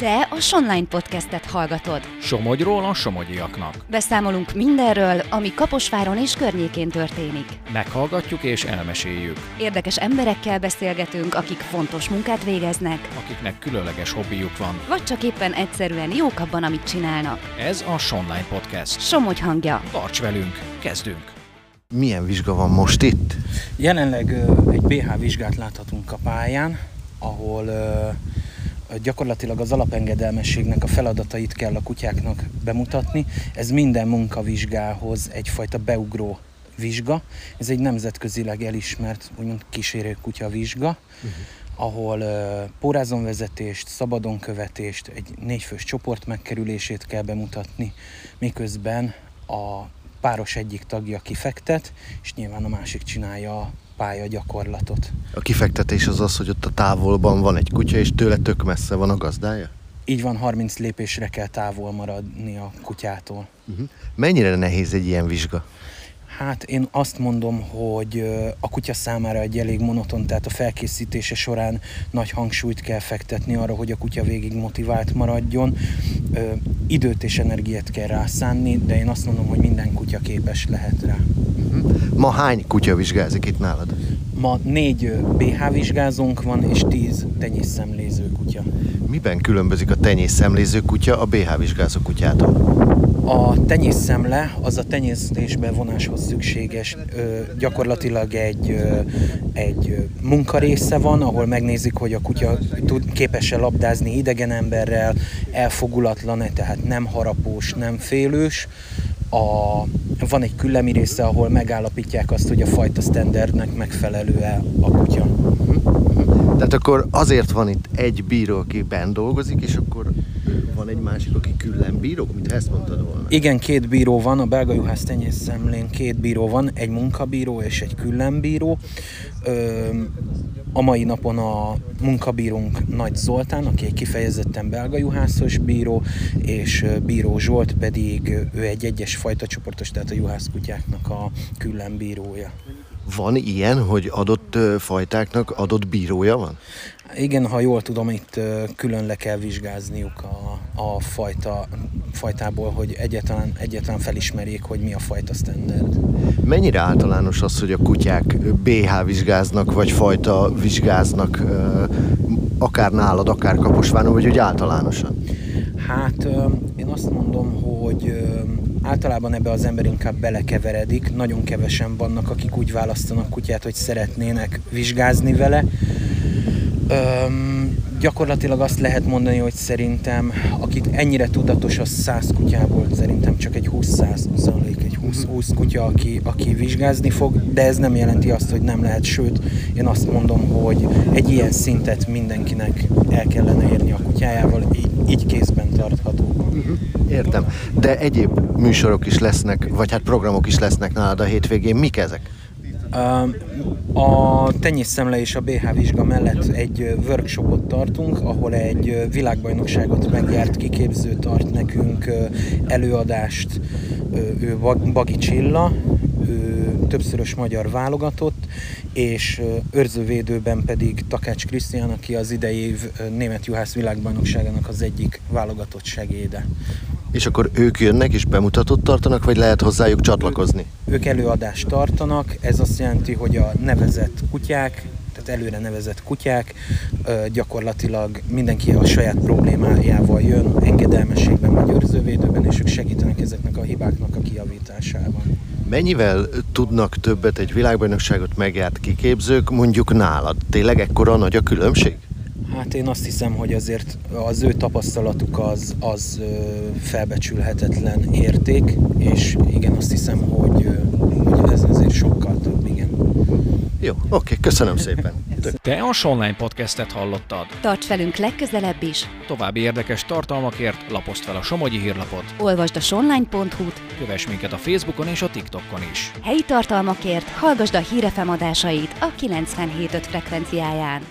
Te a Sonline podcastet hallgatod. Somogyról a somogyiaknak. Beszámolunk mindenről, ami Kaposváron és környékén történik. Meghallgatjuk és elmeséljük. Érdekes emberekkel beszélgetünk, akik fontos munkát végeznek, Akiknek különleges hobbijuk van. vagy csak éppen egyszerűen jók abban, amit csinálnak. Ez a Sonline Podcast. Somogy hangja. Tarts velünk, kezdünk! Milyen vizsga van most itt? Jelenleg egy BH vizsgát láthatunk a pályán, ahol gyakorlatilag az alapengedelmességnek a feladatait kell a kutyáknak bemutatni. Ez minden munkavizsgához egyfajta beugró vizsga. Ez egy nemzetközileg elismert, úgymond kísérőkutya vizsga, uh-huh. ahol ö, pórázonvezetést, szabadonkövetést, egy négyfős csoport megkerülését kell bemutatni, miközben a páros egyik tagja kifektet, és nyilván a másik csinálja a pálya gyakorlatot. A kifektetés az az, hogy ott a távolban van egy kutya, és tőle tök messze van a gazdája? Így van, 30 lépésre kell távol maradni a kutyától. Uh-huh. Mennyire nehéz egy ilyen vizsga? Hát én azt mondom, hogy a kutya számára egy elég monoton, tehát a felkészítése során nagy hangsúlyt kell fektetni arra, hogy a kutya végig motivált maradjon. Ö, Időt és energiát kell rászánni, de én azt mondom, hogy minden kutya képes lehet rá. Ma hány kutya vizsgázik itt nálad? Ma négy BH vizsgázónk van, és tíz tenyészszemléző kutya. Miben különbözik a tenyészszemléző kutya a BH vizsgázó kutyától? A tenyészszemle az a tenyésztésbe vonáshoz szükséges, ö, gyakorlatilag egy, ö, egy munkarésze van, ahol megnézik, hogy a kutya tud, képes-e labdázni idegen emberrel, elfogulatlan-e, tehát nem harapós, nem félős. A, van egy küllemi része, ahol megállapítják azt, hogy a fajta standardnek megfelelő-e a kutya. Tehát akkor azért van itt egy bíró, aki bent dolgozik, és akkor van egy másik, aki külön bíró, mint ezt mondtad volna. Igen, két bíró van, a belga juhász tenyészszemlén két bíró van, egy munkabíró és egy különbíró. Ö, a mai napon a munkabírónk Nagy Zoltán, aki egy kifejezetten belga juhászos bíró, és Bíró Zsolt pedig ő egy egyes fajta csoportos, tehát a juhászkutyáknak a különbírója. Van ilyen, hogy adott fajtáknak adott bírója van? Igen, ha jól tudom, itt külön le kell vizsgázniuk a, a fajta, fajtából, hogy egyáltalán, egyáltalán felismerjék, hogy mi a fajta standard. Mennyire általános az, hogy a kutyák BH vizsgáznak, vagy fajta vizsgáznak, akár nálad, akár Kaposváron, vagy úgy általánosan? Hát én azt mondom, hogy általában ebbe az ember inkább belekeveredik. Nagyon kevesen vannak, akik úgy választanak kutyát, hogy szeretnének vizsgázni vele. Öm, gyakorlatilag azt lehet mondani, hogy szerintem, akit ennyire tudatos, az 100 kutyából szerintem csak egy 20-100 egy 20-20 kutya, aki, aki vizsgázni fog, de ez nem jelenti azt, hogy nem lehet, sőt, én azt mondom, hogy egy ilyen szintet mindenkinek el kellene érni a kutyájával, így, így kézben tartható. Értem. De egyéb műsorok is lesznek, vagy hát programok is lesznek nálad a hétvégén. Mik ezek? A tenyészszemle és a BH vizsga mellett egy workshopot tartunk, ahol egy világbajnokságot megjárt kiképző tart nekünk előadást, ő Bag- Bagi Csilla, ő többszörös magyar válogatott, és őrzővédőben pedig Takács Krisztián, aki az idei év német juhász világbajnokságának az egyik válogatott segéde. És akkor ők jönnek és bemutatót tartanak, vagy lehet hozzájuk csatlakozni? Ők előadást tartanak, ez azt jelenti, hogy a nevezett kutyák, tehát előre nevezett kutyák, gyakorlatilag mindenki a saját problémájával jön, engedelmességben vagy őrzővédőben, és ők segítenek ezeknek a hibáknak a kijavításában. Mennyivel tudnak többet egy világbajnokságot megjárt kiképzők, mondjuk nálad? Tényleg ekkora nagy a különbség? Hát én azt hiszem, hogy azért az ő tapasztalatuk az, az felbecsülhetetlen érték, és igen, azt hiszem, hogy, hogy ez azért sokkal több. Jó, oké, köszönöm szépen. Te a Sonline Podcastet hallottad. Tarts velünk legközelebb is. További érdekes tartalmakért lapozd fel a Somogyi hírlapot, Olvasd a sonline.hu-t, kövess minket a Facebookon és a TikTokon is. helyi tartalmakért hallgasd a hírefem adásait a 97.5 frekvenciáján.